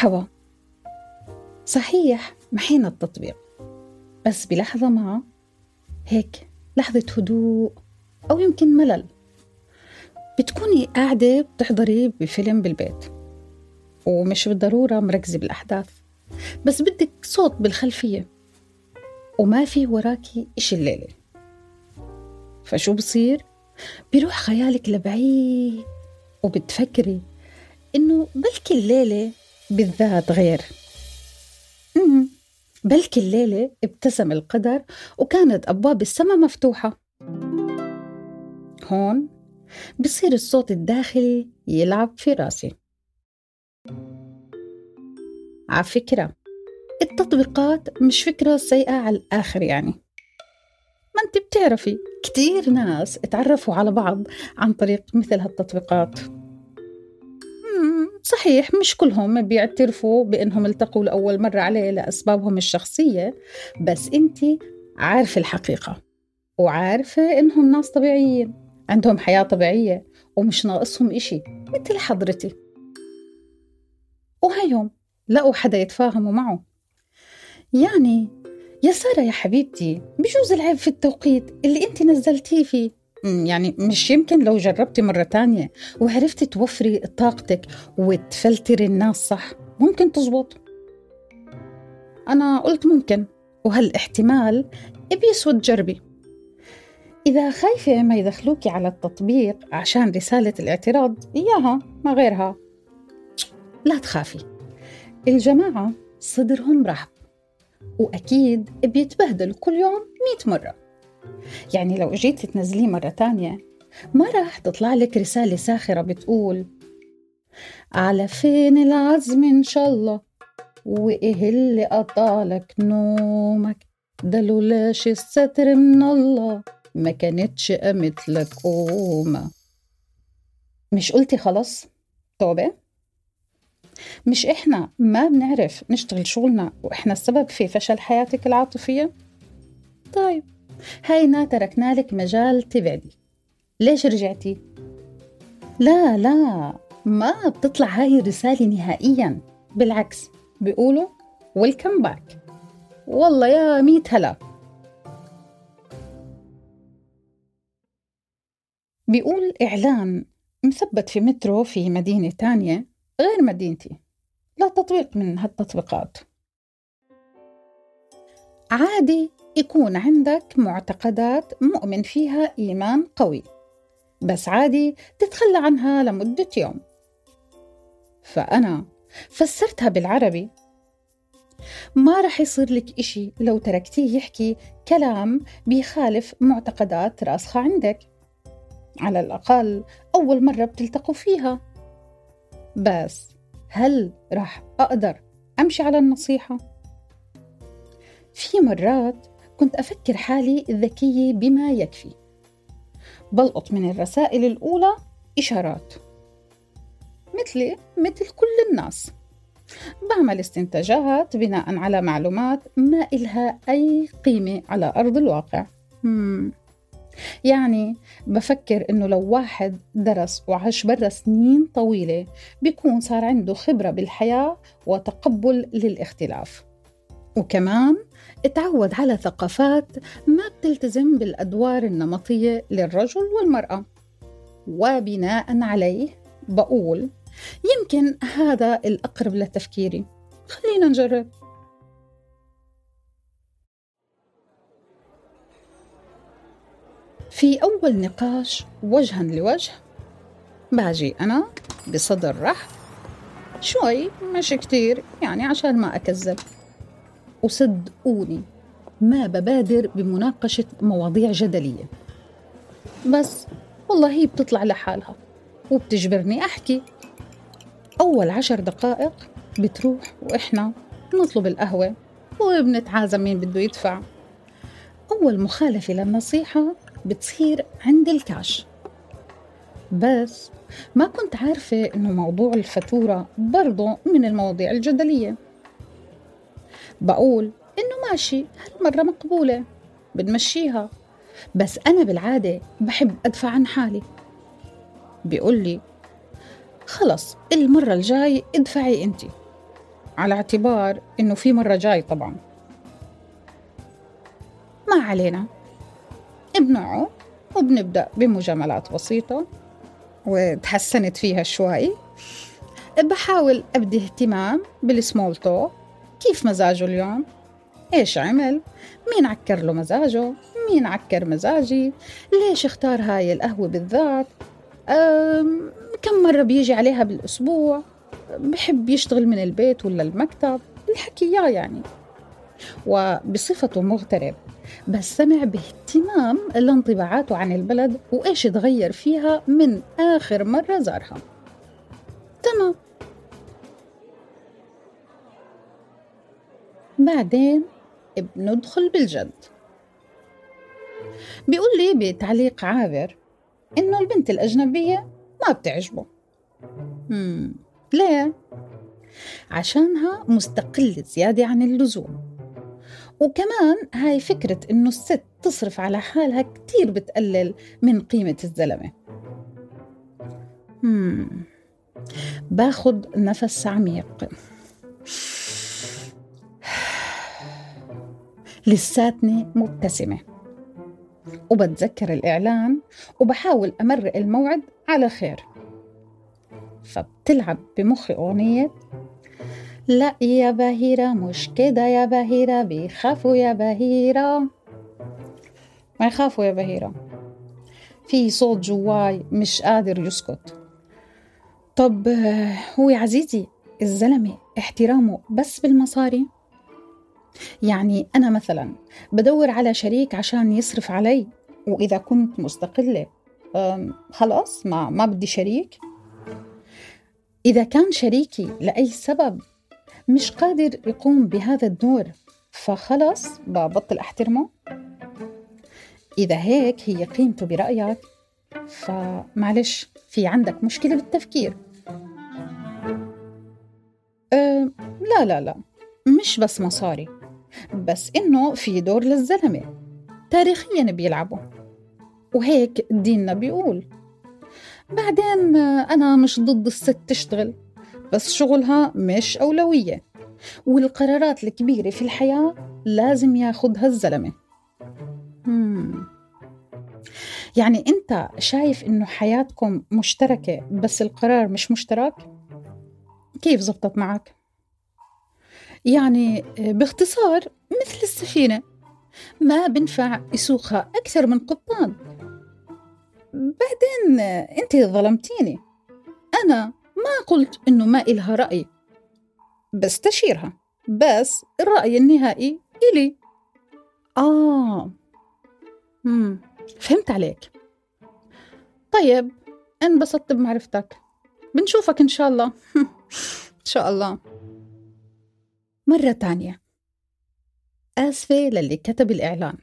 مرحبا صحيح محينا التطبيق. بس بلحظة ما هيك لحظة هدوء أو يمكن ملل. بتكوني قاعدة بتحضري بفيلم بالبيت. ومش بالضرورة مركزة بالأحداث. بس بدك صوت بالخلفية. وما في وراكي إشي الليلة. فشو بصير؟ بيروح خيالك لبعيد. وبتفكري إنه بلكي الليلة بالذات غير. بلكي الليلة ابتسم القدر وكانت أبواب السماء مفتوحة. هون بصير الصوت الداخلي يلعب في راسي. على فكرة التطبيقات مش فكرة سيئة على الآخر يعني. ما أنت بتعرفي كتير ناس اتعرفوا على بعض عن طريق مثل هالتطبيقات. صحيح مش كلهم بيعترفوا بأنهم التقوا لأول مرة عليه لأسبابهم الشخصية بس أنت عارفة الحقيقة وعارفة إنهم ناس طبيعيين عندهم حياة طبيعية ومش ناقصهم إشي مثل حضرتي. وهيهم لقوا حدا يتفاهموا معه. يعني يا سارة يا حبيبتي بجوز العيب في التوقيت اللي أنت نزلتيه فيه يعني مش يمكن لو جربتي مرة تانية وعرفتي توفري طاقتك وتفلتري الناس صح ممكن تزبط. أنا قلت ممكن وهالاحتمال بيسود جربي. إذا خايفة ما يدخلوكي على التطبيق عشان رسالة الاعتراض إياها ما غيرها. لا تخافي. الجماعة صدرهم رحب وأكيد بيتبهدلوا كل يوم مئة مرة. يعني لو جيتي تنزليه مرة تانية ما راح تطلع لك رسالة ساخرة بتقول على فين العزم إن شاء الله؟ وإيه اللي قطالك نومك؟ ده لولاش الستر من الله ما كانتش قامت لك قومة. مش قلتي خلاص؟ توبة. مش إحنا ما بنعرف نشتغل شغلنا وإحنا السبب في فشل حياتك العاطفية؟ طيب. هينا تركنا لك مجال تبعدي. ليش رجعتي؟ لا لا ما بتطلع هاي الرسالة نهائيا. بالعكس بيقولوا ويلكم باك والله يا ميت هلا. بيقول إعلان مثبت في مترو في مدينة تانية غير مدينتي. لا تطبيق من هالتطبيقات. عادي يكون عندك معتقدات مؤمن فيها إيمان قوي. بس عادي تتخلى عنها لمدة يوم. فأنا فسرتها بالعربي. ما رح يصير لك إشي لو تركتيه يحكي كلام بيخالف معتقدات راسخة عندك. على الأقل أول مرة بتلتقوا فيها. بس هل رح أقدر أمشي على النصيحة؟ في مرات كنت أفكر حالي ذكية بما يكفي. بلقط من الرسائل الأولى إشارات. مثلي مثل كل الناس. بعمل استنتاجات بناء على معلومات ما إلها أي قيمة على أرض الواقع. مم. يعني بفكر إنه لو واحد درس وعاش برا سنين طويلة بيكون صار عنده خبرة بالحياة وتقبل للاختلاف. وكمان اتعود على ثقافات ما بتلتزم بالأدوار النمطية للرجل والمرأة. وبناء عليه بقول يمكن هذا الأقرب لتفكيري خلينا نجرب. في أول نقاش وجها لوجه باجي أنا بصدر رحب. شوي مش كتير يعني عشان ما أكذب. وصدقوني ما ببادر بمناقشة مواضيع جدلية. بس والله هي بتطلع لحالها وبتجبرني أحكي. أول عشر دقائق بتروح وإحنا بنطلب القهوة وبنتعازم مين بده يدفع. أول مخالفة للنصيحة بتصير عند الكاش. بس ما كنت عارفة إنه موضوع الفاتورة برضه من المواضيع الجدلية. بقول إنه ماشي هالمرة مقبولة بنمشيها. بس أنا بالعادة بحب أدفع عن حالي. بيقول لي خلص المرة الجاي ادفعي أنت. على اعتبار إنه في مرة جاي طبعا. ما علينا. بنقعد وبنبدأ بمجاملات بسيطة. وتحسنت فيها شوي. بحاول أبدي اهتمام بالسمول توك كيف مزاجه اليوم؟ إيش عمل؟ مين عكر له مزاجه؟ مين عكر مزاجي؟ ليش اختار هاي القهوة بالذات؟ كم مرة بيجي عليها بالأسبوع؟ بحب يشتغل من البيت ولا المكتب؟ الحكي يعني. وبصفته مغترب بس سمع باهتمام لانطباعاته عن البلد وإيش تغير فيها من آخر مرة زارها. تمام. بعدين بندخل بالجد بيقول لي بتعليق عابر إنه البنت الأجنبية ما بتعجبه مم. ليه؟ عشانها مستقلة زيادة عن اللزوم وكمان هاي فكرة إنه الست تصرف على حالها كتير بتقلل من قيمة الزلمة. باخد نفس عميق لساتني مبتسمة. وبتذكر الإعلان وبحاول أمرق الموعد على خير. فبتلعب بمخي أغنية لا يا بهيرة مش كده يا بهيرة بيخافوا يا بهيرة ما يخافوا يا بهيرة في صوت جواي مش قادر يسكت. طب هو يا عزيزي الزلمة احترامه بس بالمصاري؟ يعني أنا مثلا بدور على شريك عشان يصرف علي وإذا كنت مستقلة خلاص ما, ما بدي شريك. إذا كان شريكي لأي سبب مش قادر يقوم بهذا الدور فخلص ببطل أحترمه. إذا هيك هي قيمته برأيك فمعلش في عندك مشكلة بالتفكير. أه لا لا لا مش بس مصاري. بس إنه في دور للزلمة تاريخيا بيلعبوا وهيك ديننا بيقول بعدين أنا مش ضد الست تشتغل بس شغلها مش أولوية والقرارات الكبيرة في الحياة لازم ياخدها الزلمة مم. يعني أنت شايف إنه حياتكم مشتركة بس القرار مش مشترك؟ كيف زبطت معك؟ يعني باختصار مثل السفينة. ما بنفع يسوقها أكثر من قبطان بعدين أنت ظلمتيني. أنا ما قلت إنه ما إلها رأي. بستشيرها بس الرأي النهائي إلي. آه. مم. فهمت عليك. طيب انبسطت بمعرفتك. بنشوفك إن شاء الله. إن شاء الله. مرة تانية. آسفة للي كتب الإعلان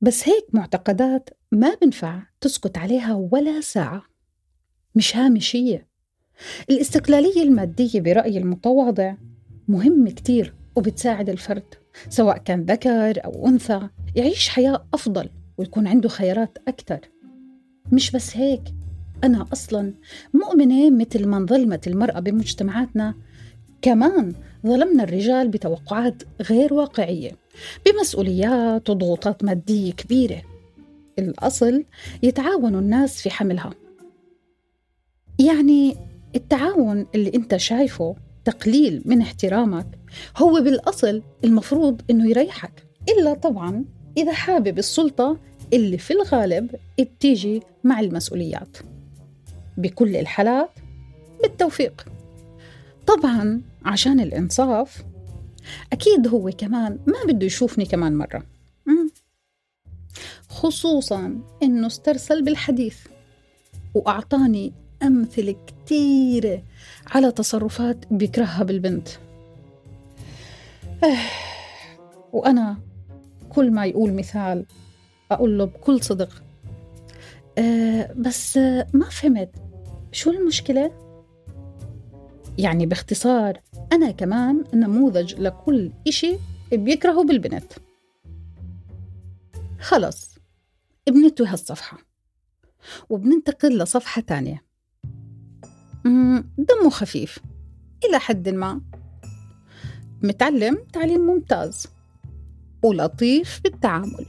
بس هيك معتقدات ما بنفع تسكت عليها ولا ساعة. مش هامشية. الاستقلالية المادية برأيي المتواضع مهم كتير وبتساعد الفرد سواء كان ذكر أو أنثى يعيش حياة أفضل ويكون عنده خيارات أكثر مش بس هيك أنا أصلا مؤمنة مثل ما انظلمت المرأة بمجتمعاتنا كمان ظلمنا الرجال بتوقعات غير واقعية بمسؤوليات وضغوطات مادية كبيرة. الأصل يتعاون الناس في حملها. يعني التعاون اللي أنت شايفه تقليل من احترامك هو بالأصل المفروض إنه يريحك. إلا طبعا إذا حابب السلطة اللي في الغالب بتيجي مع المسؤوليات. بكل الحالات بالتوفيق. طبعا عشان الإنصاف أكيد هو كمان ما بده يشوفني كمان مرة. خصوصا إنه استرسل بالحديث وأعطاني أمثلة كتيرة على تصرفات بيكرهها بالبنت. وأنا كل ما يقول مثال أقول له بكل صدق. أه بس ما فهمت شو المشكلة؟ يعني باختصار أنا كمان نموذج لكل إشي بيكرهه بالبنت. خلص بنتوي هالصفحة وبننتقل لصفحة تانية. دمه خفيف إلى حد ما. متعلم تعليم ممتاز ولطيف بالتعامل.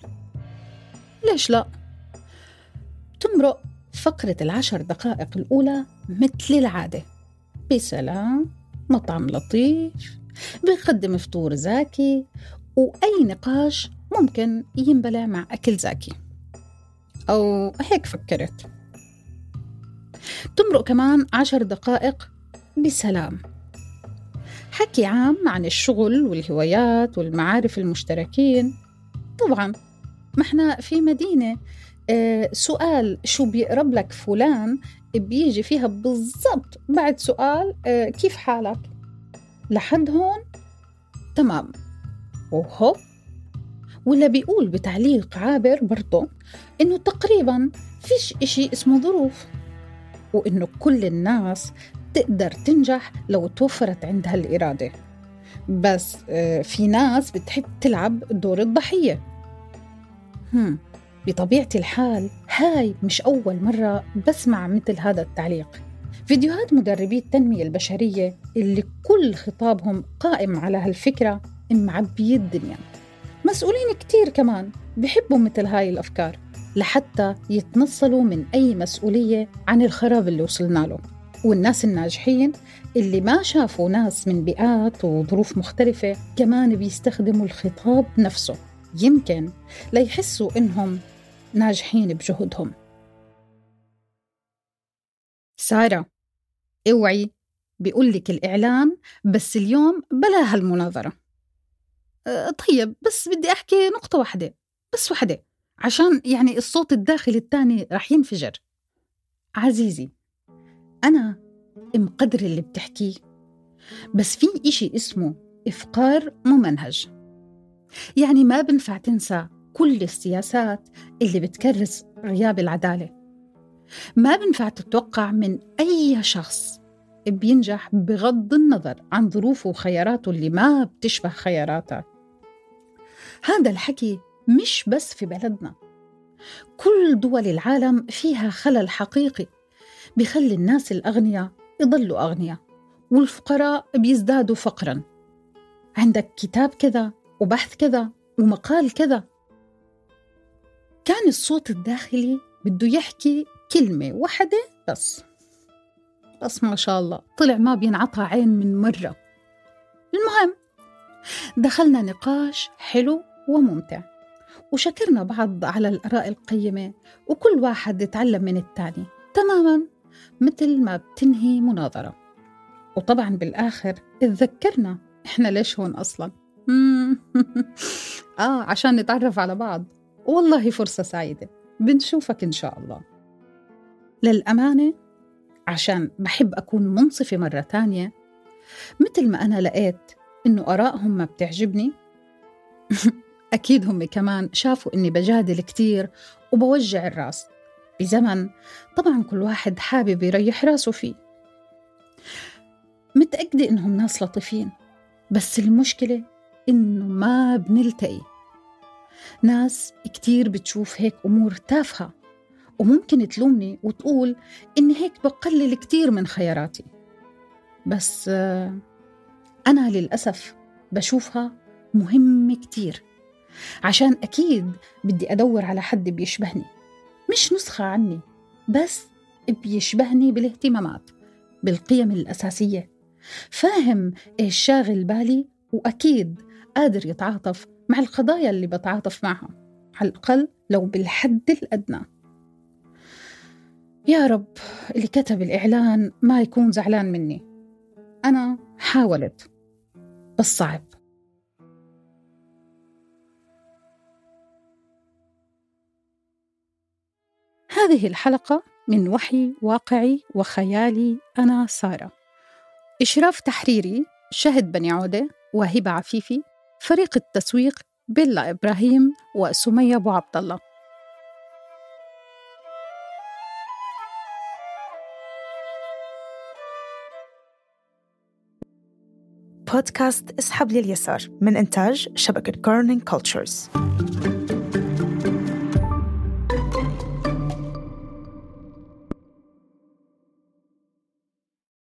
ليش لا؟ تمرق فقرة العشر دقائق الأولى مثل العادة. بسلام. مطعم لطيف بيقدم فطور زاكي وأي نقاش ممكن ينبلع مع أكل زاكي. أو هيك فكرت. تمرق كمان عشر دقائق بسلام. حكي عام عن الشغل والهوايات والمعارف المشتركين. طبعا ما إحنا في مدينة سؤال شو بيقرب لك فلان بيجي فيها بالضبط بعد سؤال آه كيف حالك؟ لحد هون؟ تمام. وهوب ولا بيقول بتعليق عابر برضه إنه تقريبا فيش إشي اسمه ظروف وإنه كل الناس تقدر تنجح لو توفرت عندها الإرادة بس آه، في ناس بتحب تلعب دور الضحية. هم. بطبيعة الحال هاي مش أول مرة بسمع مثل هذا التعليق. فيديوهات مدربي التنمية البشرية اللي كل خطابهم قائم على هالفكرة معبية الدنيا. مسؤولين كتير كمان بحبوا مثل هاي الأفكار لحتى يتنصلوا من أي مسؤولية عن الخراب اللي وصلنا له. والناس الناجحين اللي ما شافوا ناس من بيئات وظروف مختلفة كمان بيستخدموا الخطاب نفسه. يمكن ليحسوا إنهم ناجحين بجهدهم سارة اوعي بيقول لك الإعلان بس اليوم بلا هالمناظرة. أه طيب بس بدي أحكي نقطة واحدة بس واحدة عشان يعني الصوت الداخلي الثاني رح ينفجر. عزيزي أنا مقدر اللي بتحكيه بس في إشي اسمه إفقار ممنهج. يعني ما بنفع تنسى كل السياسات اللي بتكرس غياب العدالة. ما بنفع تتوقع من أي شخص بينجح بغض النظر عن ظروفه وخياراته اللي ما بتشبه خياراتك هذا الحكي مش بس في بلدنا. كل دول العالم فيها خلل حقيقي بخلي الناس الأغنياء يضلوا أغنياء والفقراء بيزدادوا فقرا. عندك كتاب كذا وبحث كذا ومقال كذا كان الصوت الداخلي بده يحكي كلمة واحدة بس. بس ما شاء الله طلع ما بينعطى عين من مرة. المهم دخلنا نقاش حلو وممتع وشكرنا بعض على الآراء القيمة وكل واحد يتعلم من التاني. تماما مثل ما بتنهي مناظرة. وطبعا بالآخر اتذكرنا إحنا ليش هون أصلا. آه عشان نتعرف على بعض. والله فرصة سعيدة. بنشوفك إن شاء الله. للأمانة عشان بحب أكون منصفة مرة تانية مثل ما أنا لقيت إنه آرائهم ما بتعجبني أكيد هم كمان شافوا إني بجادل كتير وبوجع الراس. بزمن طبعا كل واحد حابب يريح راسه فيه. متأكدة إنهم ناس لطيفين بس المشكلة إنه ما بنلتقي. ناس كتير بتشوف هيك أمور تافهة وممكن تلومني وتقول إني هيك بقلل كتير من خياراتي. بس أنا للأسف بشوفها مهمة كتير عشان أكيد بدي أدور على حد بيشبهني. مش نسخة عني بس بيشبهني بالاهتمامات بالقيم الأساسية. فاهم إيش شاغل بالي وأكيد قادر يتعاطف مع القضايا اللي بتعاطف معها على الأقل لو بالحد الأدنى. يا رب اللي كتب الإعلان ما يكون زعلان مني. أنا حاولت بس صعب. هذه الحلقة من وحي واقعي وخيالي أنا سارة. إشراف تحريري شهد بني عودة وهبة عفيفي. فريق التسويق بيلا إبراهيم وسمية أبو عبد الله. بودكاست اسحب لليسار من إنتاج شبكة Kerning Cultures